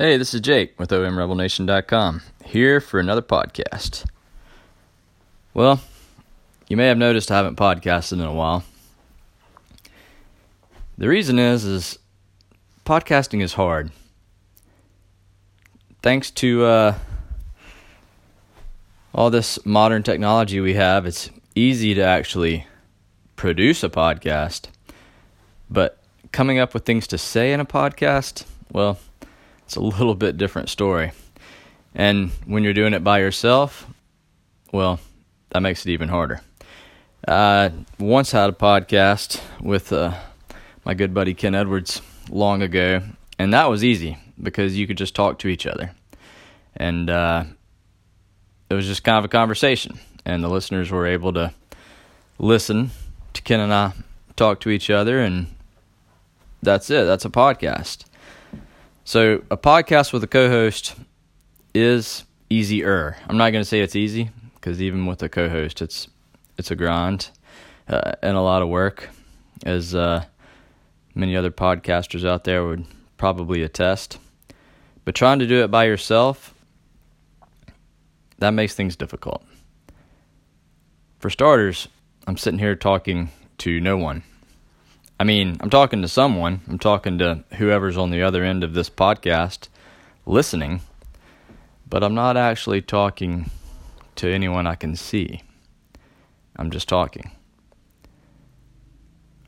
Hey, this is Jake with OMRebelNation.com, here for another podcast. Well, you may have noticed I haven't podcasted in a while. The reason is, is podcasting is hard. Thanks to uh, all this modern technology we have, it's easy to actually produce a podcast. But coming up with things to say in a podcast, well, it's a little bit different story. And when you're doing it by yourself, well, that makes it even harder. I once had a podcast with uh, my good buddy Ken Edwards long ago, and that was easy because you could just talk to each other. And uh, it was just kind of a conversation, and the listeners were able to listen to Ken and I talk to each other, and that's it. That's a podcast. So, a podcast with a co host is easier. I'm not going to say it's easy because even with a co host, it's, it's a grind uh, and a lot of work, as uh, many other podcasters out there would probably attest. But trying to do it by yourself, that makes things difficult. For starters, I'm sitting here talking to no one. I mean, I'm talking to someone. I'm talking to whoever's on the other end of this podcast listening, but I'm not actually talking to anyone I can see. I'm just talking.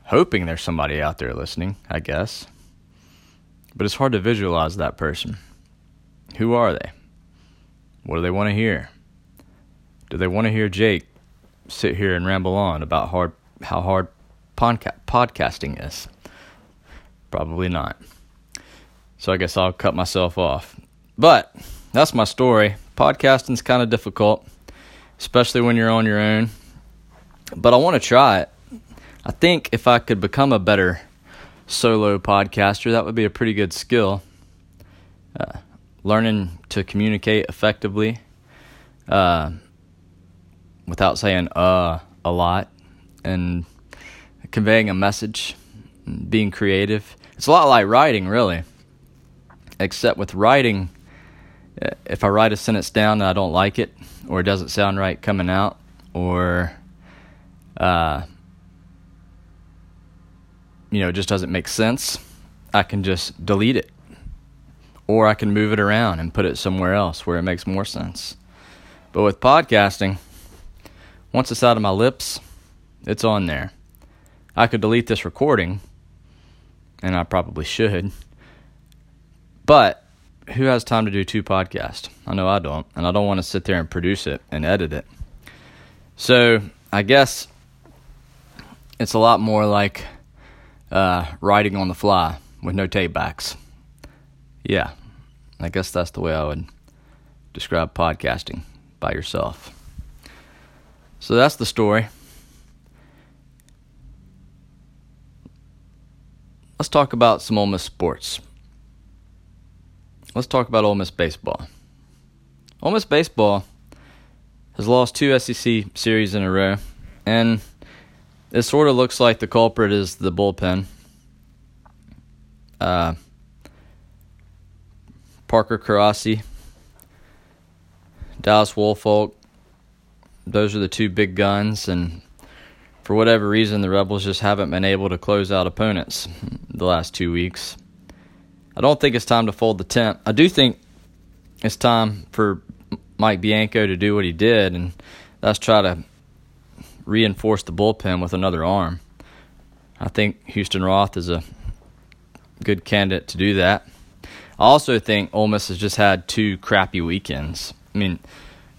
Hoping there's somebody out there listening, I guess. But it's hard to visualize that person. Who are they? What do they want to hear? Do they want to hear Jake sit here and ramble on about hard, how hard podca- podcasting is? Probably not. So I guess I'll cut myself off. But that's my story. Podcasting's kind of difficult, especially when you're on your own. But I want to try it. I think if I could become a better solo podcaster, that would be a pretty good skill. Uh, learning to communicate effectively uh, without saying uh a lot and conveying a message, being creative. It's a lot like writing, really. Except with writing, uh, if I write a sentence down and I don't like it, or it doesn't sound right coming out, or uh, you know, it just doesn't make sense, I can just delete it. Or I can move it around and put it somewhere else where it makes more sense. But with podcasting, once it's out of my lips, it's on there. I could delete this recording, and I probably should. But who has time to do two podcasts? I know I don't, and I don't want to sit there and produce it and edit it. So I guess it's a lot more like uh, writing on the fly with no tape backs. Yeah, I guess that's the way I would describe podcasting by yourself. So that's the story. Let's talk about some Ole Miss sports. Let's talk about Ole Miss baseball. Ole Miss baseball has lost two SEC series in a row, and it sort of looks like the culprit is the bullpen. Uh, Parker Caracci, Dallas Woolfolk, those are the two big guns, and for whatever reason, the Rebels just haven't been able to close out opponents the last two weeks. I don't think it's time to fold the tent. I do think it's time for Mike Bianco to do what he did, and that's try to reinforce the bullpen with another arm. I think Houston Roth is a good candidate to do that. I also think Ole Miss has just had two crappy weekends. I mean,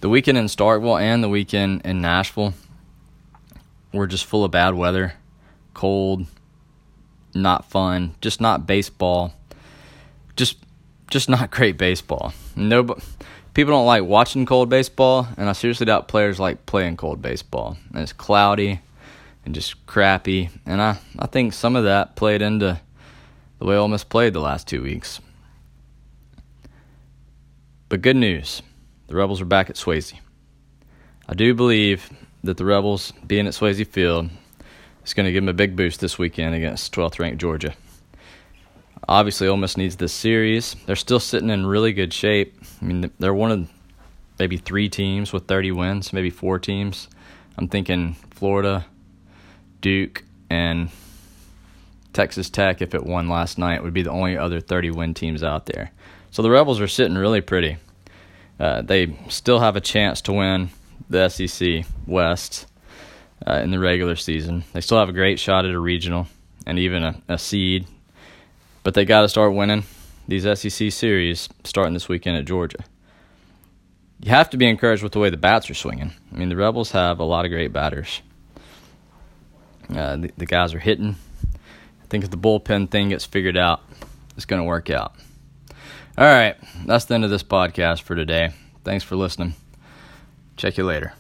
the weekend in Starkville and the weekend in Nashville were just full of bad weather, cold, not fun, just not baseball. Just just not great baseball. No people don't like watching cold baseball, and I seriously doubt players like playing cold baseball. And it's cloudy and just crappy, and I, I think some of that played into the way Ole Miss played the last two weeks. But good news, the Rebels are back at Swayze. I do believe that the Rebels being at Swayze Field is going to give them a big boost this weekend against 12th ranked Georgia. Obviously, Ole Miss needs this series. They're still sitting in really good shape. I mean, they're one of maybe three teams with 30 wins, maybe four teams. I'm thinking Florida, Duke, and Texas Tech, if it won last night, would be the only other 30 win teams out there. So the Rebels are sitting really pretty. Uh, they still have a chance to win the SEC West uh, in the regular season. They still have a great shot at a regional and even a, a seed, but they got to start winning these SEC series starting this weekend at Georgia. You have to be encouraged with the way the bats are swinging. I mean, the Rebels have a lot of great batters. Uh, the, the guys are hitting. I think if the bullpen thing gets figured out, it's going to work out. All right, that's the end of this podcast for today. Thanks for listening. Check you later.